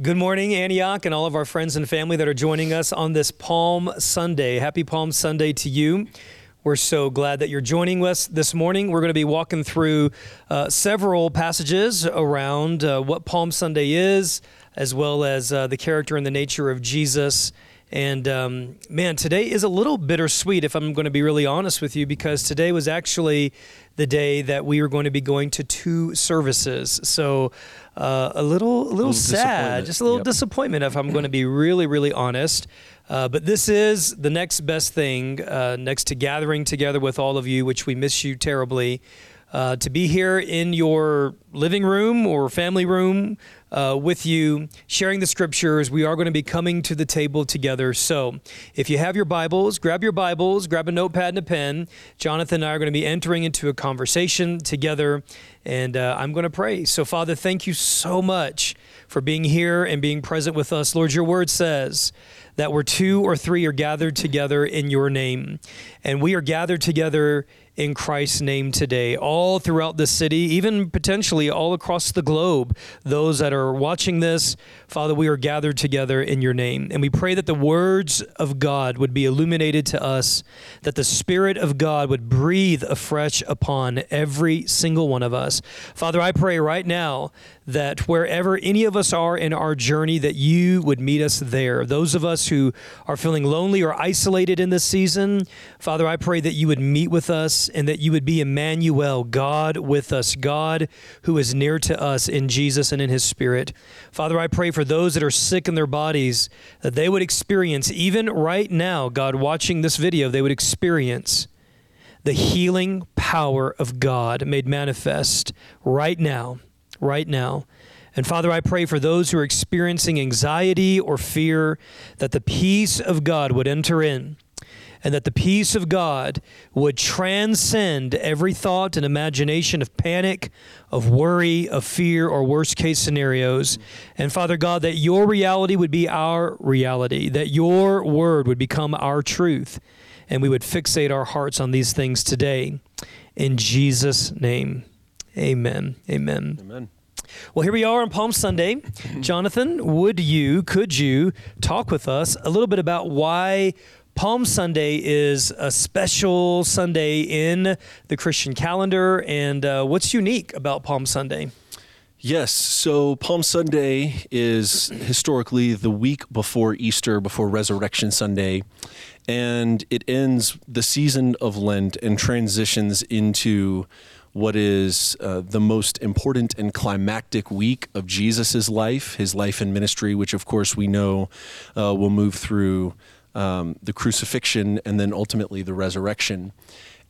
Good morning, Antioch, and all of our friends and family that are joining us on this Palm Sunday. Happy Palm Sunday to you. We're so glad that you're joining us this morning. We're going to be walking through uh, several passages around uh, what Palm Sunday is, as well as uh, the character and the nature of Jesus. And um, man, today is a little bittersweet, if I'm going to be really honest with you, because today was actually the day that we were going to be going to two services. So uh, a little, a little, a little sad, just a little yep. disappointment, if I'm going to be really, really honest. Uh, but this is the next best thing, uh, next to gathering together with all of you, which we miss you terribly. Uh, to be here in your living room or family room uh, with you, sharing the scriptures. We are going to be coming to the table together. So if you have your Bibles, grab your Bibles, grab a notepad and a pen. Jonathan and I are going to be entering into a conversation together, and uh, I'm going to pray. So, Father, thank you so much for being here and being present with us. Lord, your word says, that where two or three are gathered together in your name. And we are gathered together in Christ's name today, all throughout the city, even potentially all across the globe. Those that are watching this, Father, we are gathered together in your name. And we pray that the words of God would be illuminated to us, that the Spirit of God would breathe afresh upon every single one of us. Father, I pray right now that wherever any of us are in our journey, that you would meet us there. Those of us who are feeling lonely or isolated in this season, Father, I pray that you would meet with us and that you would be Emmanuel, God with us, God who is near to us in Jesus and in his Spirit. Father, I pray for those that are sick in their bodies that they would experience, even right now, God, watching this video, they would experience the healing power of God made manifest right now right now. And Father, I pray for those who are experiencing anxiety or fear that the peace of God would enter in and that the peace of God would transcend every thought and imagination of panic, of worry, of fear, or worst case scenarios. And Father God, that your reality would be our reality, that your word would become our truth, and we would fixate our hearts on these things today. In Jesus' name. Amen. Amen. Amen. Well, here we are on Palm Sunday. Jonathan, would you, could you talk with us a little bit about why Palm Sunday is a special Sunday in the Christian calendar and uh, what's unique about Palm Sunday? Yes. So Palm Sunday is historically the week before Easter, before Resurrection Sunday. And it ends the season of Lent and transitions into what is uh, the most important and climactic week of Jesus' life, his life and ministry, which of course we know uh, will move through um, the crucifixion and then ultimately the resurrection.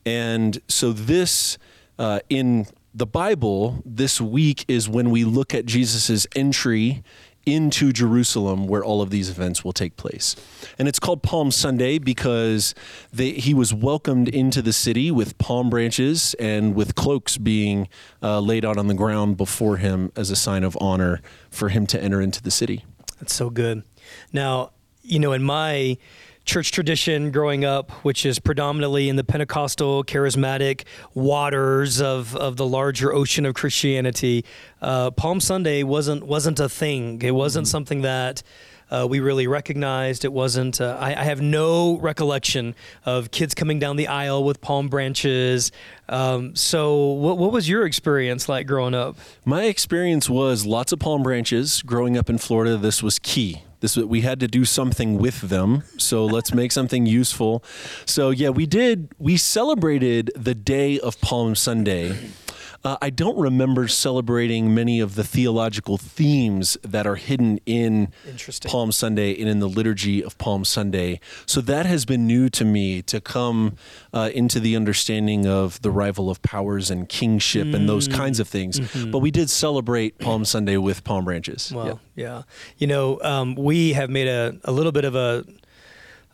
And so, this uh, in the Bible, this week is when we look at Jesus' entry into Jerusalem where all of these events will take place. And it's called Palm Sunday because they, he was welcomed into the city with palm branches and with cloaks being uh, laid out on the ground before him as a sign of honor for him to enter into the city. That's so good. Now, you know, in my church tradition growing up, which is predominantly in the Pentecostal charismatic waters of, of the larger ocean of Christianity, uh, Palm Sunday wasn't wasn't a thing. It wasn't mm-hmm. something that uh, we really recognized. It wasn't. Uh, I, I, have no recollection of kids coming down the aisle with palm branches. Um, so, what, what was your experience like growing up? My experience was lots of palm branches. Growing up in Florida, this was key this we had to do something with them. So let's make something useful. So yeah we did we celebrated the day of palm sunday uh, I don't remember celebrating many of the theological themes that are hidden in Palm Sunday and in the liturgy of Palm Sunday. So that has been new to me to come uh, into the understanding of the rival of powers and kingship mm. and those mm. kinds of things. Mm-hmm. But we did celebrate Palm Sunday with palm branches. Well, yeah. yeah. You know, um, we have made a, a little bit of a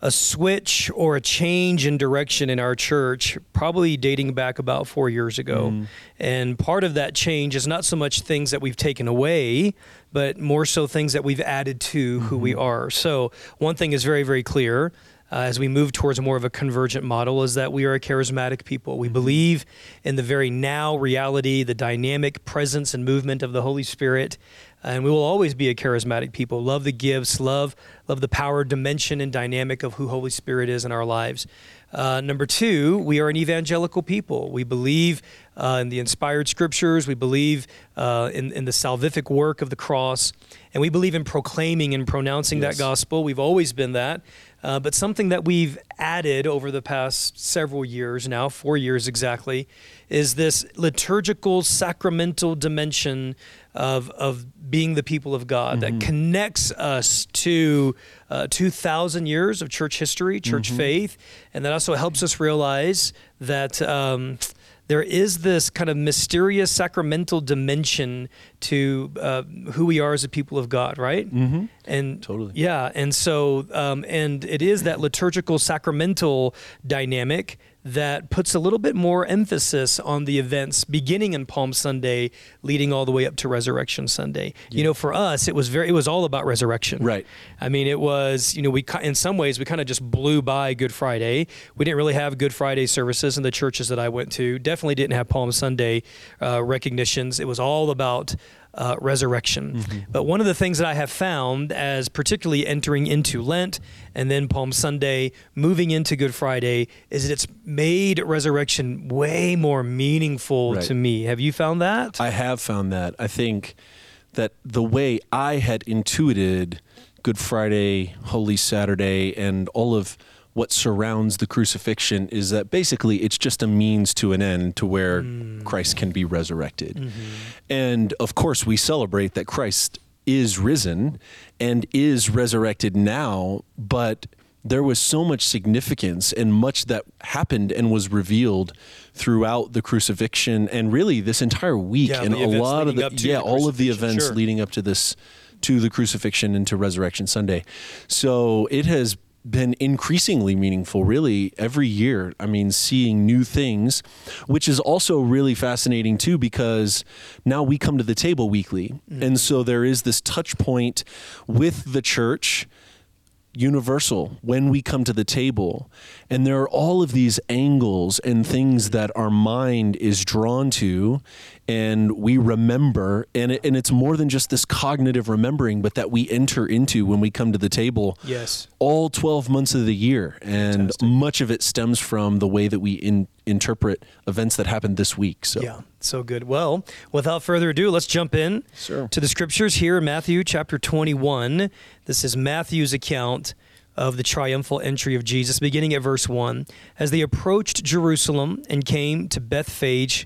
a switch or a change in direction in our church, probably dating back about four years ago. Mm. And part of that change is not so much things that we've taken away, but more so things that we've added to mm-hmm. who we mm-hmm. are. So, one thing is very, very clear. Uh, as we move towards more of a convergent model, is that we are a charismatic people. We mm-hmm. believe in the very now reality, the dynamic presence and movement of the Holy Spirit and we will always be a charismatic people. Love the gifts, love love the power, dimension, and dynamic of who Holy Spirit is in our lives. Uh, number two, we are an evangelical people. We believe uh, in the inspired scriptures. We believe uh, in, in the salvific work of the cross. And we believe in proclaiming and pronouncing Yes. that gospel. We've always been that. Uh, but something that we've added over the past several years now, four years exactly, is this liturgical, sacramental dimension of, of being the people of God that connects us to uh, 2,000 years of church history, church faith, and that also helps us realize that. Um, there is this kind of mysterious sacramental dimension to uh, who we are as a people of God, right? Mm-hmm. And Totally. yeah, and so um, and it is that liturgical sacramental dynamic that puts a little bit more emphasis on the events beginning in Palm Sunday, leading all the way up to Resurrection Sunday. You know, for us, it was very it was all about resurrection. Right. I mean, it was, you know, we in some ways we kind of just blew by Good Friday. We didn't really have Good Friday services in the churches that I went to. Definitely didn't have Palm Sunday uh, recognitions. It was all about uh, resurrection. But one of the things that I have found, as particularly entering into Lent and then Palm Sunday, moving into Good Friday, is that it's made resurrection way more meaningful Right. to me. Have you found that? I have found that. I think that the way I had intuited Good Friday, Holy Saturday, and all of what surrounds the crucifixion is that basically it's just a means to an end to where Christ can be resurrected. And of course, we celebrate that Christ is risen and is resurrected now, but there was so much significance and much that happened and was revealed throughout the crucifixion and really this entire week Yeah, and a lot of the yeah the all of the events sure. leading up to this to the crucifixion and to resurrection sunday so it has been increasingly meaningful really every year i mean seeing new things which is also really fascinating too because now we come to the table weekly Mm-hmm. and so there is this touch point with the church universal when we come to the table. And there are all of these angles and things that our mind is drawn to and we remember. And, it, and it's more than just this cognitive remembering, but that we enter into when we come to the table Yes. all 12 months of the year. And much of it stems from the way that we in, interpret events that happened this week. So, Yeah, so good. Well, without further ado, let's jump in Sure. to the scriptures here in Matthew chapter 21. This is Matthew's account of the triumphal entry of Jesus, beginning at verse 1. As they approached Jerusalem and came to Bethphage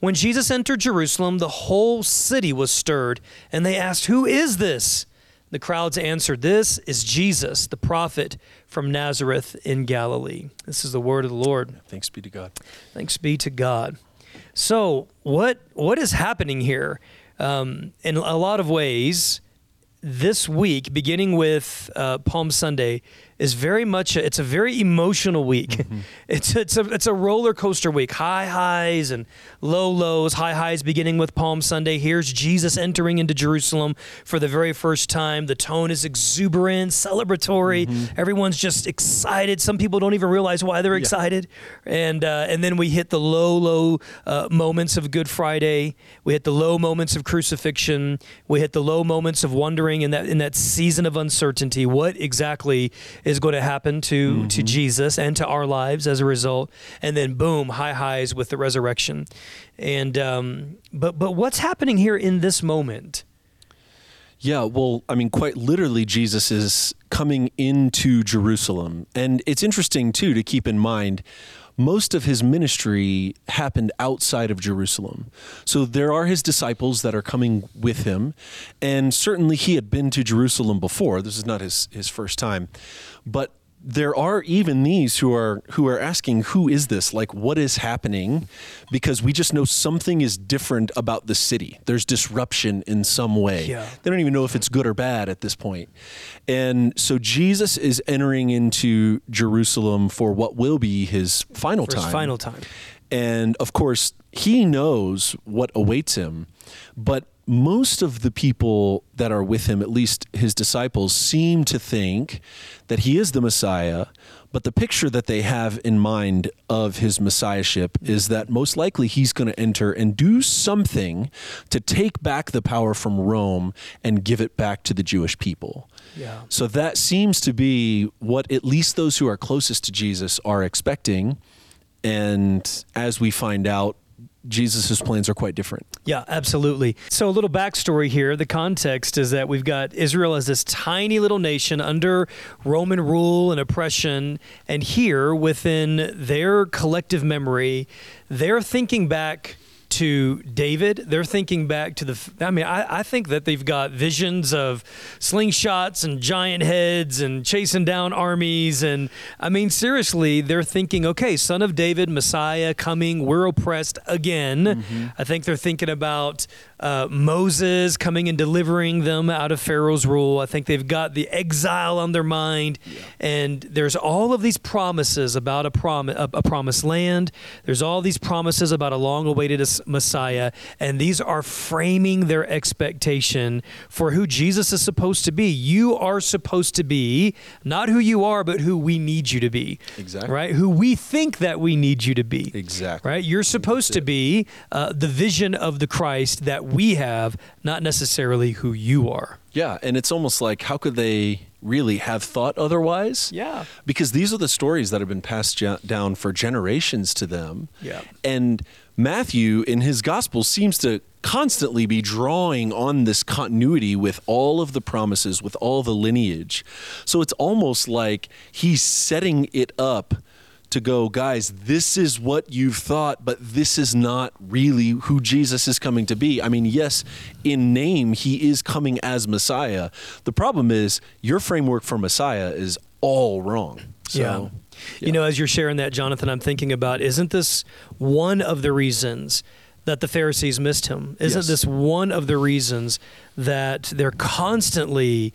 When Jesus entered Jerusalem, the whole city was stirred, and they asked, Who is this? The crowds answered, This is Jesus, the prophet from Nazareth in Galilee. This is the word of the Lord. thanks be to God. Thanks be to God. So, what what is happening here? Um, in a lot of ways, this week, beginning with uh, Palm Sunday, is very much a, it's a very emotional week. It's it's a it's a roller coaster week. High highs and low lows. High highs beginning with Palm Sunday. Here's Jesus entering into Jerusalem for the very first time. The tone is exuberant, celebratory. Everyone's just excited. Some people don't even realize why they're excited. And uh, and then we hit the low low uh, moments of Good Friday. We hit the low moments of crucifixion. We hit the low moments of wondering in that in that season of uncertainty. What exactly is going to happen to to Jesus and to our lives as a result? And then boom, high highs with the resurrection. And um, but but what's happening here in this moment? Yeah, well, I mean, quite literally, Jesus is coming into Jerusalem. And it's interesting, too, to keep in mind most of his ministry happened outside of Jerusalem. So there are his disciples that are coming with him. And certainly he had been to Jerusalem before. This is not his, his first time. But there are even these who are who are asking who is this like what is happening because we just know something is different about the city there's disruption in some way Yeah. they don't even know if it's good or bad at this point and so jesus is entering into jerusalem for what will be his final For his time final time. and of course, he knows what awaits him. But most of the people that are with him, at least his disciples, seem to think that he is the Messiah. But the picture that they have in mind of his messiahship is that most likely he's going to enter and do something to take back the power from Rome and give it back to the Jewish people. Yeah. So that seems to be what at least those who are closest to Jesus are expecting. And as we find out, Jesus' plans are quite different. Yeah, absolutely. So, a little backstory here. The context is that we've got Israel as this tiny little nation under Roman rule and oppression. And here, within their collective memory, they're thinking back to David. They're thinking back to the. I mean, I, I think that they've got visions of slingshots and giant heads and chasing down armies. And I mean, seriously, they're thinking, okay, son of David, Messiah coming. We're oppressed again. I think they're thinking about uh, Moses coming and delivering them out of Pharaoh's rule. I think they've got the exile on their mind, and there's all of these promises about a, prom- a, a promised land. There's all these promises about a long-awaited as- Messiah, and these are framing their expectation for who Jesus is supposed to be. You are supposed to be not who you are, but who we need you to be. Exactly. Right? Who we think that we need you to be. Exactly. Right? You're supposed to be uh, the vision of the Christ that we have, not necessarily who you are. Yeah, and it's almost like how could they really have thought otherwise? Yeah. Because these are the stories that have been passed down for generations to them. Yeah. And Matthew in his gospel seems to constantly be drawing on this continuity with all of the promises, with all the lineage. So it's almost like he's setting it up to go, guys, this is what you've thought, but this is not really who Jesus is coming to be. I mean, yes, in name, he is coming as Messiah. The problem is your framework for Messiah is all wrong. So, yeah. You know, as you're sharing that, Jonathan, I'm thinking about isn't this one of the reasons that the Pharisees missed him? Isn't Yes. this one of the reasons that they're constantly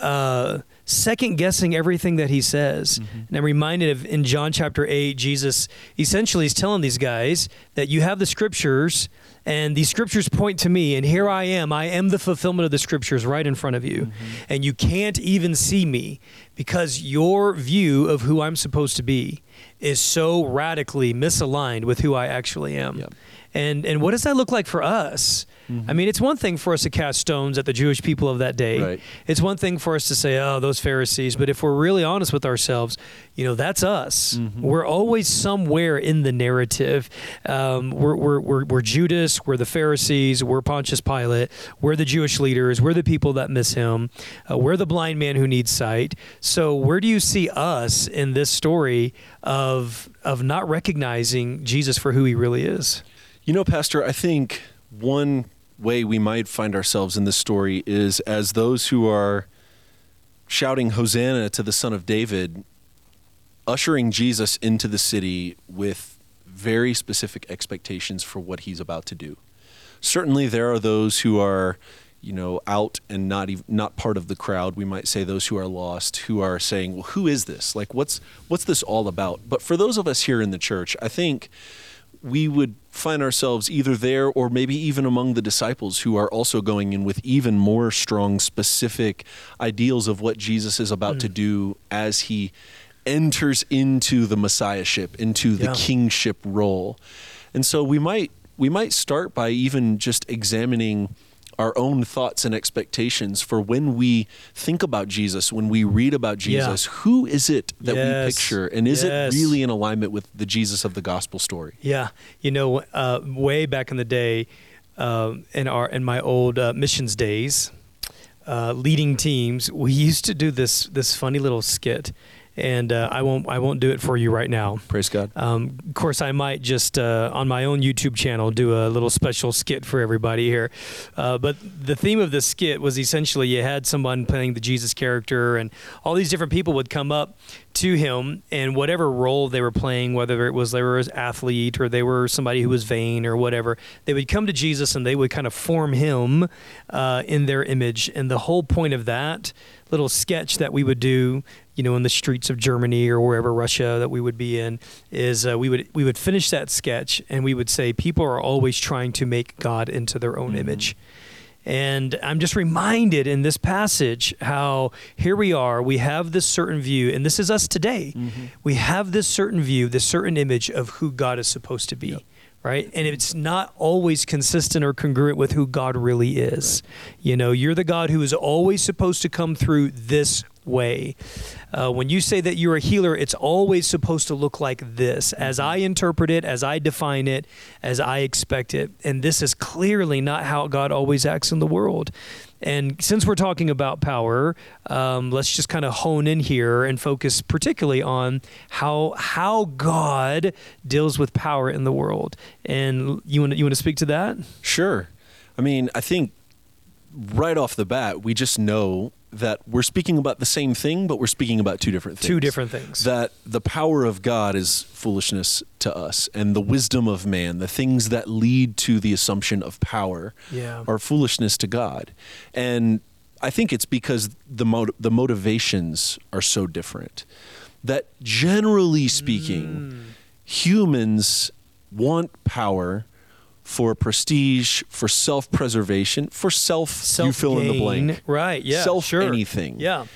uh, second guessing everything that he says? And I'm reminded of in John chapter 8, Jesus essentially is telling these guys that you have the scriptures. And these scriptures point to me, and here I am. I am the fulfillment of the scriptures right in front of you. Mm-hmm. And you can't even see me because your view of who I'm supposed to be is so radically misaligned with who I actually am. Yep. And and what does that look like for us? I mean, it's one thing for us to cast stones at the Jewish people of that day. Right. It's one thing for us to say, "Oh, those Pharisees," but if we're really honest with ourselves, you know, that's us. We're always somewhere in the narrative. Um, we're, we're, we're, we're Judas, we're the Pharisees, we're Pontius Pilate, we're the Jewish leaders, we're the people that miss him, uh, we're the blind man who needs sight. So, where do you see us in this story of of not recognizing Jesus for who he really is? You know, Pastor, I think one way we might find ourselves in this story is as those who are shouting Hosanna to the Son of David, ushering Jesus into the city with very specific expectations for what he's about to do. Certainly, there are those who are, you know, out and not even, not part of the crowd. We might say those who are lost, who are saying, "Well, who is this? Like, what's what's this all about?" But for those of us here in the church, I think we would find ourselves either there or maybe even among the disciples who are also going in with even more strong, specific ideals of what Jesus is about to mm. do as he enters into the messiahship, into the Yeah. kingship role. And so we might we might start by even just examining our own thoughts and expectations for when we think about Jesus, when we read about Yeah. Jesus, who is it that we picture? And is Yes. it really in alignment with the Jesus of the gospel story? Yeah, you know, uh, way back in the day, um, in our in my old uh, missions days, uh, leading teams, we used to do this this funny little skit, and uh, I won't I won't do it for you right now. Praise God. Um, of course, I might just uh, on my own YouTube channel do a little special skit for everybody here. Uh, but the theme of the skit was essentially you had someone playing the Jesus character, and all these different people would come up to him, and whatever role they were playing, whether it was they were an athlete or they were somebody who was vain or whatever, they would come to Jesus and they would kind of form him uh, in their image. And the whole point of that little sketch that we would do you know, in the streets of Germany or wherever Russia that we would be in, is uh, we would we would finish that sketch and we would say people are always trying to make God into their own mm-hmm. image. And I'm just reminded in this passage how here we are, we have this certain view, and this is us today. Mm-hmm. We have this certain view, this certain image of who God is supposed to be. Yep right? And it's not always consistent or congruent with who God really is. Right. You know, you're the God who is always supposed to come through this way. Uh, when you say that you're a healer, it's always supposed to look like this, as I interpret it, as I define it, as I expect it. And this is clearly not how God always acts in the world. And since we're talking about power, um, let's just kind of hone in here and focus particularly on how how God deals with power in the world. And you want you want to speak to that? Sure. I mean, I think right off the bat, we just know that we're speaking about the same thing, but we're speaking about two different things. Two different things. That the power of God is foolishness to us, and the wisdom of man, the things that lead to the assumption of power, yeah. are foolishness to God. And I think it's because the mot- the motivations are so different. That generally speaking, mm. humans want power for prestige, for self preservation, for self, you fill in the blank. Right, yeah. Self sure. anything. Yeah.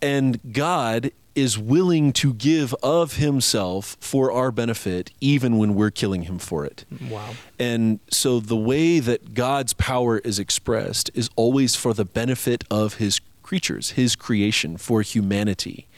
And God is willing to give of himself for our benefit, even when we're killing him for it. Mm, wow. And so the way that God's power is expressed is always for the benefit of his creatures, his creation, for humanity.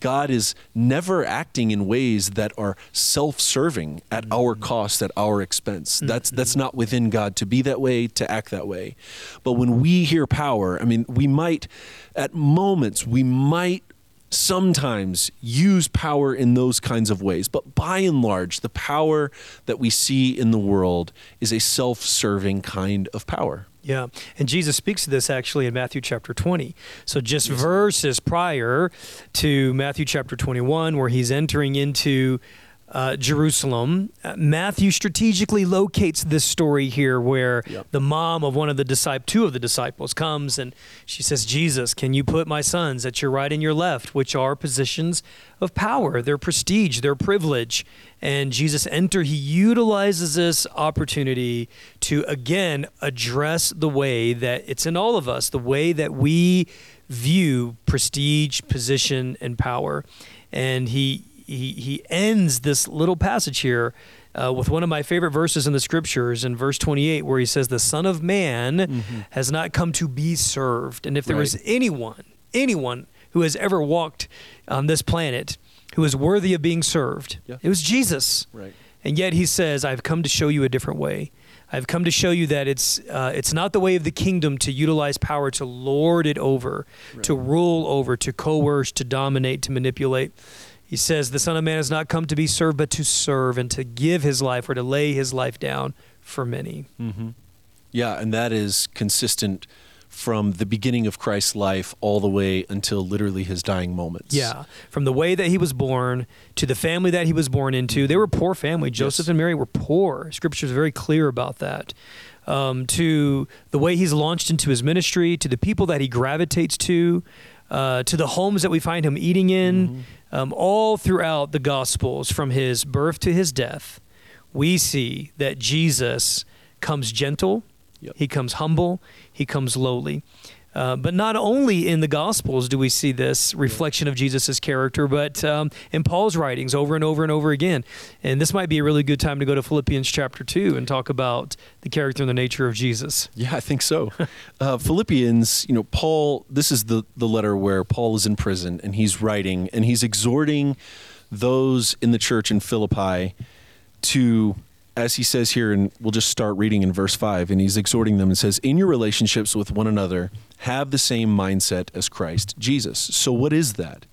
God is never acting in ways that are self-serving at mm-hmm. our cost, at our expense. Mm-hmm. That's that's not within God to be that way, to act that way. But when we hear power, I mean, we might at moments we might sometimes use power in those kinds of ways. But by and large, the power that we see in the world is a self serving kind of power. Yeah. And Jesus speaks to this actually in Matthew chapter 20. So just yes. verses prior to Matthew chapter 21, where he's entering into uh, Jerusalem. Uh, Matthew strategically locates this story here where yep. the mom of one of the disciples, two of the disciples, comes and she says, Jesus, can you put my sons at your right and your left, which are positions of power, their prestige, their privilege. And Jesus enter, he utilizes this opportunity to again address the way that it's in all of us, the way that we view prestige, position, and power. And he he, he ends this little passage here uh, with one of my favorite verses in the scriptures in verse 28 where he says the son of man mm-hmm. has not come to be served and if there right. was anyone anyone who has ever walked on this planet who is worthy of being served yeah. it was jesus right. and yet he says i've come to show you a different way I've come to show you that it's uh, it's not the way of the kingdom to utilize power to lord it over, right. to rule over, to coerce, to dominate, to manipulate. He says, The Son of Man has not come to be served, but to serve and to give his life or to lay his life down for many. Mm-hmm. Yeah, and that is consistent from the beginning of Christ's life all the way until literally his dying moments. Yeah, from the way that he was born to the family that he was born into. They were a poor family. Joseph yes. and Mary were poor. Scripture is very clear about that. Um, to the way he's launched into his ministry, to the people that he gravitates to, uh, to the homes that we find him eating in, mm-hmm um, all throughout the Gospels, from his birth to his death, we see that Jesus comes gentle, yep. he comes humble, he comes lowly. Uh, but not only in the Gospels do we see this reflection of Jesus' character, but um, in Paul's writings over and over and over again. And this might be a really good time to go to Philippians chapter 2 and talk about the character and the nature of Jesus. Yeah, I think so. uh, Philippians, you know, Paul, this is the, the letter where Paul is in prison and he's writing and he's exhorting those in the church in Philippi to as he says here, and we'll just start reading in verse 5, and he's exhorting them and says, In your relationships with one another, have the same mindset as Christ Jesus. So, what is that?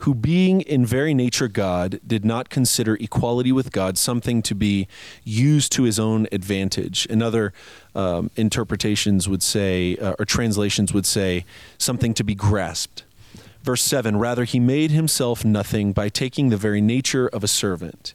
Who, being in very nature God, did not consider equality with God something to be used to his own advantage. And other um, interpretations would say, uh, or translations would say, something to be grasped. Verse 7 Rather, he made himself nothing by taking the very nature of a servant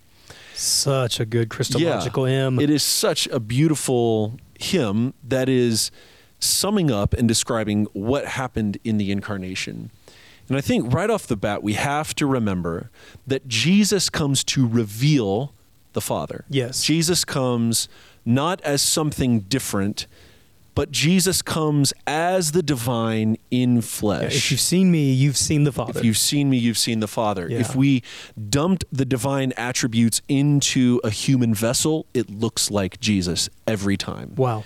Such a good Christological yeah, hymn. It is such a beautiful hymn that is summing up and describing what happened in the incarnation. And I think right off the bat, we have to remember that Jesus comes to reveal the Father. Yes. Jesus comes not as something different, but Jesus comes as the divine in flesh. Yeah, if you've seen me, you've seen the Father. If you've seen me, you've seen the Father. Yeah. If we dumped the divine attributes into a human vessel, it looks like Jesus every time. Wow.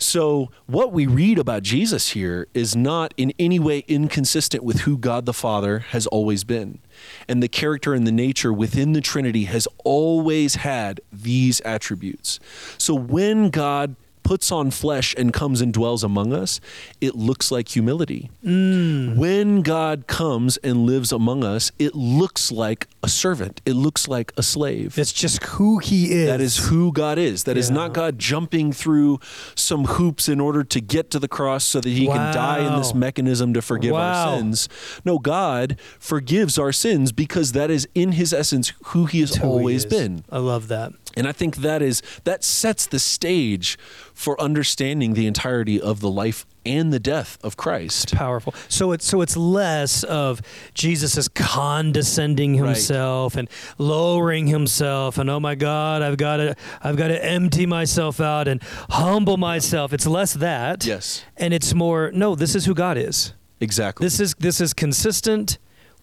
So, what we read about Jesus here is not in any way inconsistent with who God the Father has always been. And the character and the nature within the Trinity has always had these attributes. So, when God puts on flesh and comes and dwells among us, it looks like humility. Mm. When God comes and lives among us, it looks like a servant. It looks like a slave. That's just who he is. That is who God is. That yeah. is not God jumping through some hoops in order to get to the cross so that he wow. can die in this mechanism to forgive wow. our sins. No, God forgives our sins because that is in his essence who he has always he been. I love that. And I think that is that sets the stage for understanding the entirety of the life and the death of Christ. It's powerful. So it's so it's less of Jesus is condescending himself right. and lowering himself and oh my God, I've got to I've got to empty myself out and humble myself. It's less that. Yes. And it's more no, this is who God is. Exactly. This is this is consistent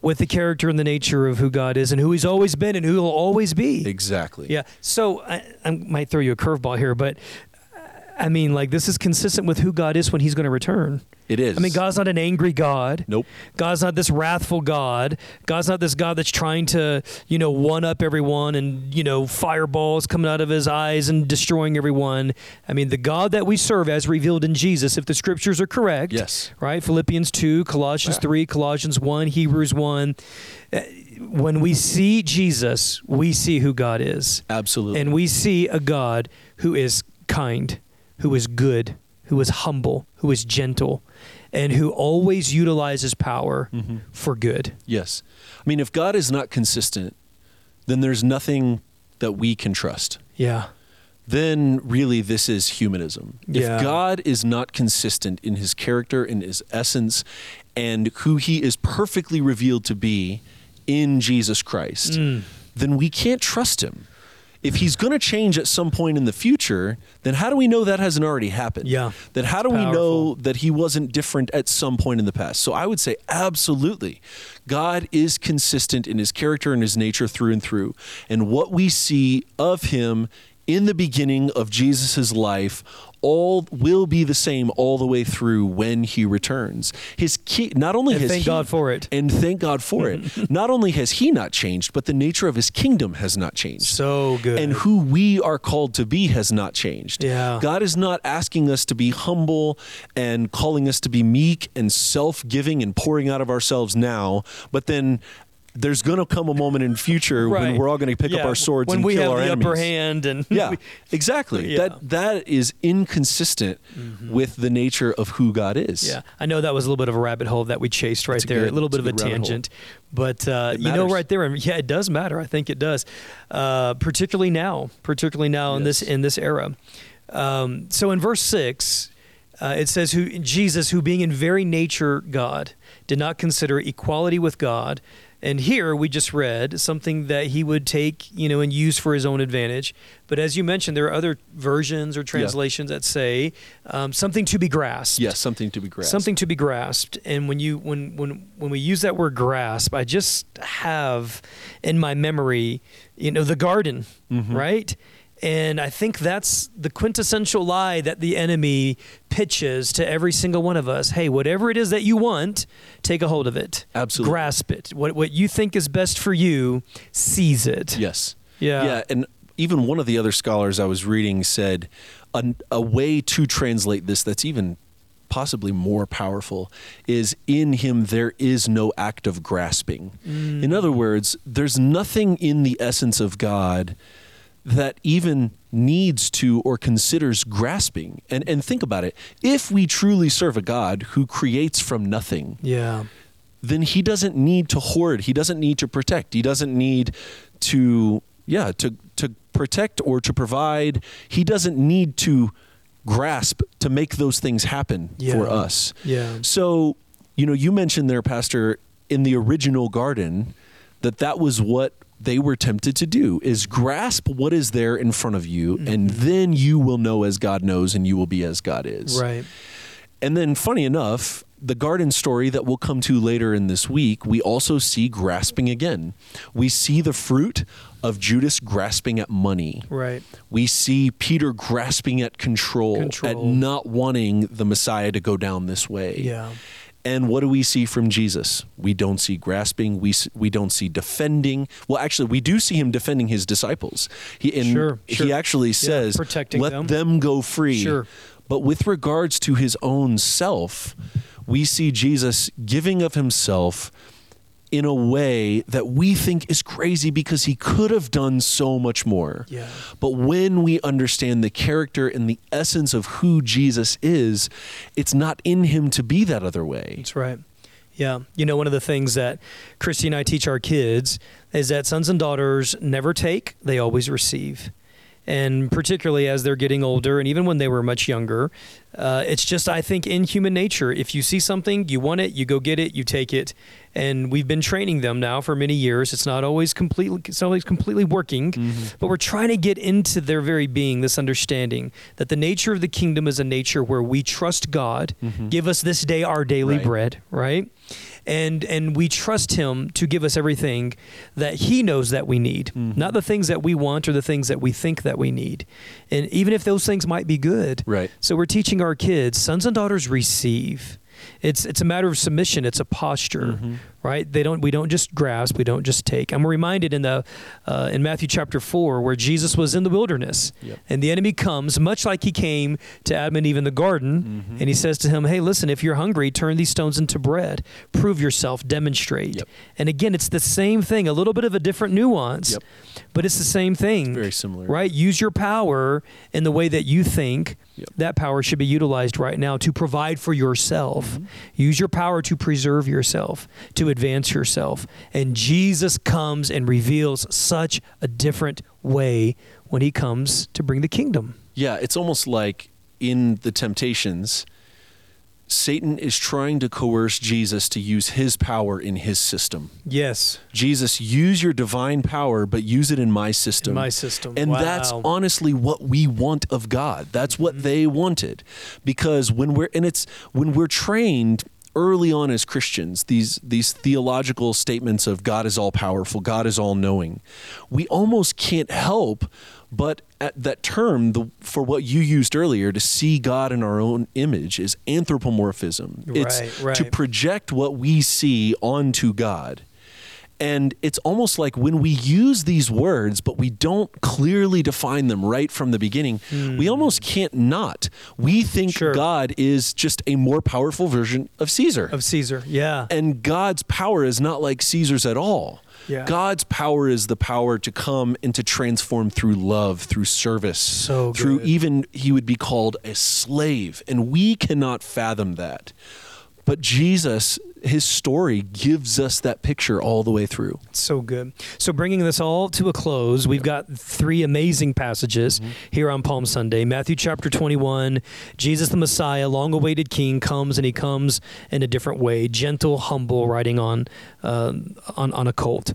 with the character and the nature of who God is and who He's always been and who He'll always be. Exactly. Yeah. So I, I might throw you a curveball here, but I mean, like this is consistent with who God is when He's going to return. It is. I mean, God's not an angry God. Nope. God's not this wrathful God. God's not this God that's trying to, you know, one up everyone and, you know, fireballs coming out of his eyes and destroying everyone. I mean, the God that we serve as revealed in Jesus, if the scriptures are correct, yes. right? Philippians 2, Colossians 3, Colossians 1, Hebrews 1 uh, when we see Jesus, we see who God is. Absolutely. And we see a God who is kind, who is good, who is humble, who is gentle, and who always utilizes power mm-hmm. for good. Yes. I mean, if God is not consistent, then there's nothing that we can trust. Yeah. Then really this is humanism. Yeah. If God is not consistent in his character, in his essence, and who he is perfectly revealed to be in Jesus Christ, mm. then we can't trust him if he's going to change at some point in the future, then how do we know that hasn't already happened? Yeah. That how do Powerful. we know that he wasn't different at some point in the past? So I would say absolutely. God is consistent in his character and his nature through and through. And what we see of him in the beginning of Jesus' life all will be the same all the way through when he returns. His key, not only and has thank he, God for it, and thank God for it. Not only has he not changed, but the nature of his kingdom has not changed. So good. And who we are called to be has not changed. Yeah. God is not asking us to be humble and calling us to be meek and self-giving and pouring out of ourselves now, but then there's going to come a moment in future right. when we're all going to pick yeah. up our swords when and we kill have our the enemies. upper hand and yeah, exactly. Yeah. That that is inconsistent mm-hmm. with the nature of who God is. Yeah, I know that was a little bit of a rabbit hole that we chased right a there, good- a little bit it's of a a tangent, but uh, you know, right there, yeah, it does matter. I think it does, uh, particularly now, particularly now in this in this era. Um, so in verse six. Uh, it says, "Who Jesus, who being in very nature God, did not consider equality with God And here we just read something that he would take, you know, and use for his own advantage. But as you mentioned, there are other versions or translations that say um, something to be grasped. Yes, something to be grasped. Something to be grasped. And when you when when when we use that word grasp, I just have in my memory, you know, the garden, Mm-hmm. right? And I think that's the quintessential lie that the enemy pitches to every single one of us. Hey, whatever it is that you want, take a hold of it. Absolutely. Grasp it. What what you think is best for you, seize it. Yes. Yeah. Yeah, and even one of the other scholars I was reading said a, a way to translate this that's even possibly more powerful is in him there is no act of grasping. Mm. In other words, there's nothing in the essence of God that even needs to or considers grasping. And and think about it. If we truly serve a God who creates from nothing, Yeah. then he doesn't need to hoard. He doesn't need to protect. He doesn't need to yeah to to protect or to provide. He doesn't need to grasp to make those things happen Yeah. for us. Yeah. So you know, you mentioned there, Pastor, in the original garden, that that was what they were tempted to do is grasp what is there in front of you mm-hmm. and then you will know as God knows and you will be as God is. Right. And then, funny enough, the garden story that we'll come to later in this week, we also see grasping again. We see the fruit of Judas grasping at money. Right. We see Peter grasping at control, Control. at not wanting the Messiah to go down this way. Yeah. And what do we see from Jesus? We don't see grasping. We we don't see defending. Well, actually, we do see him defending his disciples. He and Sure, he actually says, protecting "Let them." go free." Sure. But with regards to his own self, we see Jesus giving of himself in a way that we think is crazy because he could have done so much more. Yeah. But when we understand the character and the essence of who Jesus is, it's not in him to be that other way. That's right. Yeah. You know, one of the things that Christy and I teach our kids is that sons and daughters never take, they always receive. And particularly as they're getting older, and even when they were much younger, uh, it's just, I think, in human nature. If you see something, you want it, you go get it, you take it. And we've been training them now for many years. It's not always completely, it's not always completely working, mm-hmm. but we're trying to get into their very being this understanding that the nature of the kingdom is a nature where we trust God. Mm-hmm. Give us this day our daily Right. bread, right? And and we trust him to give us everything that he knows that we need. Mm-hmm. Not the things that we want or the things that we think that we need. And even if those things might be good. Right. So we're teaching our kids, sons and daughters receive. It's it's a matter of submission. It's a posture, mm-hmm. Right? They don't we don't just grasp. We don't just take. I'm reminded in the uh, in Matthew chapter four where Jesus was in the wilderness, Yep. and the enemy comes much like he came to Adam and Eve in the garden, and he says to him, "Hey, listen, if you're hungry, turn these stones into bread. Prove yourself. Demonstrate." Yep. And again, it's the same thing, a little bit of a different nuance, Yep. but it's the same thing. Very similar. right? Use your power in the way that you think. Yep. That power should be utilized right now to provide for yourself. Use your power to preserve yourself, to advance yourself. And Jesus comes and reveals such a different way when he comes to bring the kingdom. Yeah, it's almost like in the temptations, Satan is trying to coerce Jesus to use his power in his system. Yes. Jesus, use your divine power, but use it in my system. In my system. And that's honestly what we want of God. That's what mm-hmm. they wanted. Because when we're and it's when we're trained early on as Christians, these these theological statements of God is all powerful, God is all knowing, we almost can't help but at that term the, for what you used earlier to see God in our own image is anthropomorphism. it's Right, to project what we see onto God. And it's almost like when we use these words, but we don't clearly define them right from the beginning, we almost can't not. We think Hmm. Sure. God is just a more powerful version of Caesar. Of Caesar. Yeah. and God's power is not like Caesar's at all. Yeah. God's power is the power to come and to transform through love, through service, So through even he would be called a slave, and we cannot fathom that. But Jesus, his story gives us that picture all the way through. So good. So, bringing this all to a close, we've got three amazing passages mm-hmm. here on Palm Sunday. Matthew chapter 21, Jesus the Messiah, long awaited King, comes and he comes in a different way, gentle, humble, riding on uh, on, on a colt.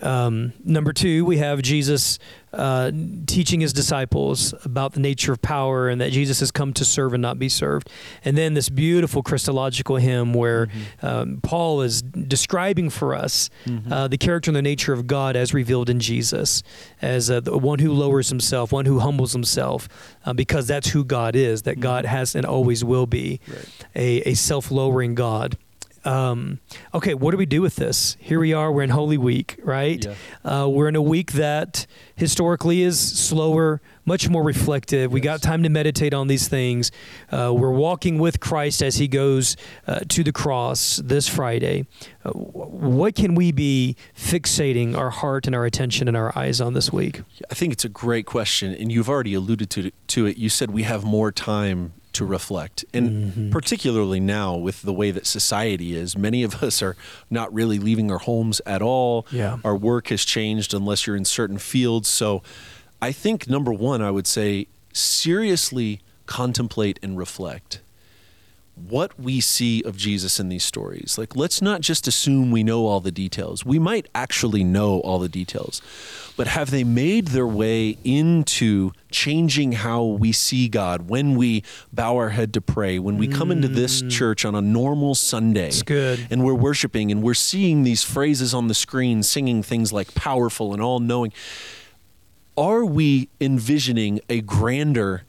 Um, number two, we have Jesus uh, teaching his disciples about the nature of power and that Jesus has come to serve and not be served. And then this beautiful Christological hymn where um, Paul is describing for us uh, the character and the nature of God as revealed in Jesus, as uh, the one who lowers himself, one who humbles himself, uh, because that's who God is, that God has and always will be Right. a, a self lowering God. Um, okay, what do we do with this? Here we are, we're in Holy Week, right? Yeah. Uh, we're in a week that historically is slower, much more reflective. We got time to meditate on these things. Uh, we're walking with Christ as he goes uh, to the cross this Friday. Uh, what can we be fixating our heart and our attention and our eyes on this week? I think it's a great question, and you've already alluded to to it. You said we have more time to reflect, and mm-hmm. particularly now with the way that society is, many of us are not really leaving our homes at all. Yeah. Our work has changed unless you're in certain fields. So, I think number one, I would say seriously contemplate and reflect what we see of Jesus in these stories. Like, let's not just assume we know all the details. We might actually know all the details, but have they made their way into changing how we see God when we bow our head to pray, when we come into this mm. church on a normal Sunday? It's good. And we're worshiping and we're seeing these phrases on the screen, singing things like powerful and all knowing. Are we envisioning a grander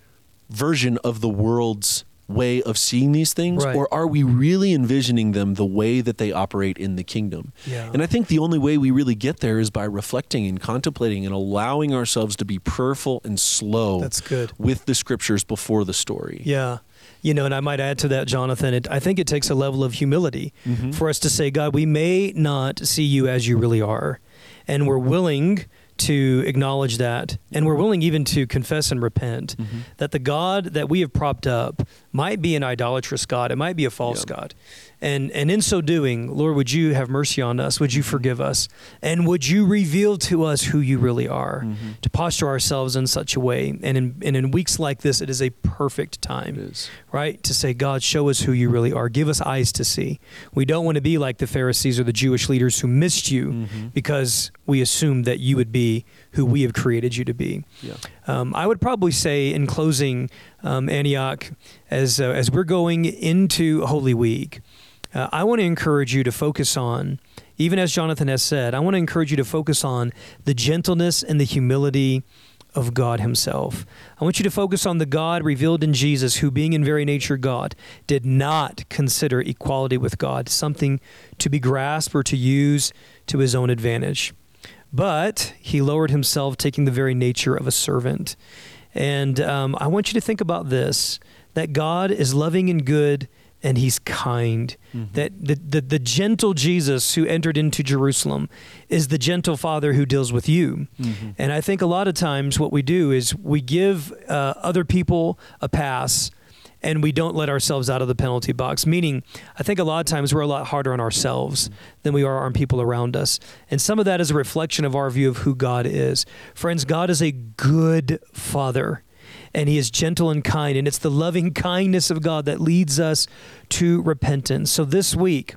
version of the world's way of seeing these things Right. or are we really envisioning them the way that they operate in the kingdom Yeah. and i think the only way we really get there is by reflecting and contemplating and allowing ourselves to be prayerful and slow That's good. with the scriptures before the story Yeah. You know, and I might add to that, Jonathan, it, I think it takes a level of humility mm-hmm. for us to say, God, we may not see you as you really are. And we're willing to acknowledge that. And we're willing even to confess and repent mm-hmm. that the God that we have propped up might be an idolatrous God. It might be a false Yeah. God. And, and in so doing, Lord, would you have mercy on us? Would you forgive us? And would you reveal to us who you really are? To posture ourselves in such a way. And in, and in weeks like this, it is a perfect time right? To say, God, show us who you really are. Give us eyes to see. We don't want to be like the Pharisees or the Jewish leaders who missed you Mm-hmm. because we assumed that you would be who we have created you to be. yeah Um, I would probably say, in closing, um, Antioch, as uh, as we're going into Holy Week, uh, I want to encourage you to focus on, even as Jonathan has said, I want to encourage you to focus on the gentleness and the humility of God Himself. I want you to focus on the God revealed in Jesus, who, being in very nature God, did not consider equality with God something to be grasped or to use to His own advantage. But he lowered himself, taking the very nature of a servant. And um, I want you to think about this that God is loving and good and he's kind. That the, the, the gentle Jesus who entered into Jerusalem is the gentle Father who deals with you. And I think a lot of times what we do is we give uh, other people a pass and we don't let ourselves out of the penalty box. Meaning, I think a lot of times we're a lot harder on ourselves than we are on people around us. And some of that is a reflection of our view of who God is. Friends, God is a good Father. And he is gentle and kind, and it's the loving kindness of God that leads us to repentance. So this week,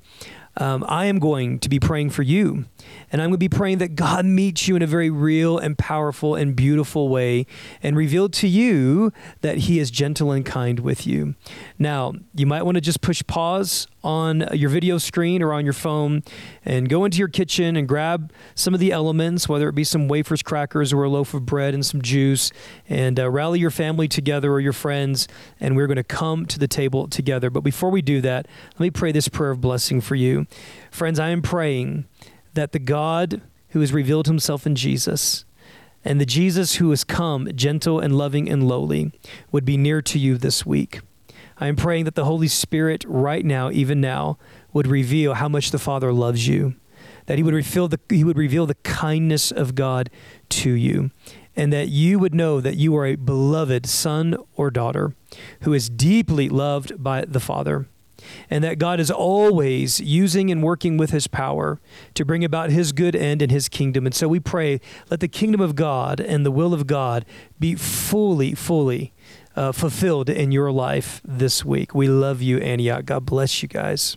um, I am going to be praying for you. And I'm going to be praying that God meets you in a very real and powerful and beautiful way and reveal to you that He is gentle and kind with you. Now, you might want to just push pause on your video screen or on your phone and go into your kitchen and grab some of the elements, whether it be some wafers, crackers, or a loaf of bread and some juice, and uh, rally your family together or your friends. And we're going to come to the table together. But before we do that, let me pray this prayer of blessing for you. Friends, I am praying that the God who has revealed himself in Jesus and the Jesus who has come gentle and loving and lowly would be near to you this week. I am praying that the Holy Spirit, right now, even now, would reveal how much the Father loves you, that He would reveal the, he would reveal the kindness of God to you, and that you would know that you are a beloved son or daughter who is deeply loved by the Father and that God is always using and working with his power to bring about his good end in his kingdom. And so we pray, let the kingdom of God and the will of God be fully, fully uh, fulfilled in your life this week. We love you, Antioch. God bless you guys.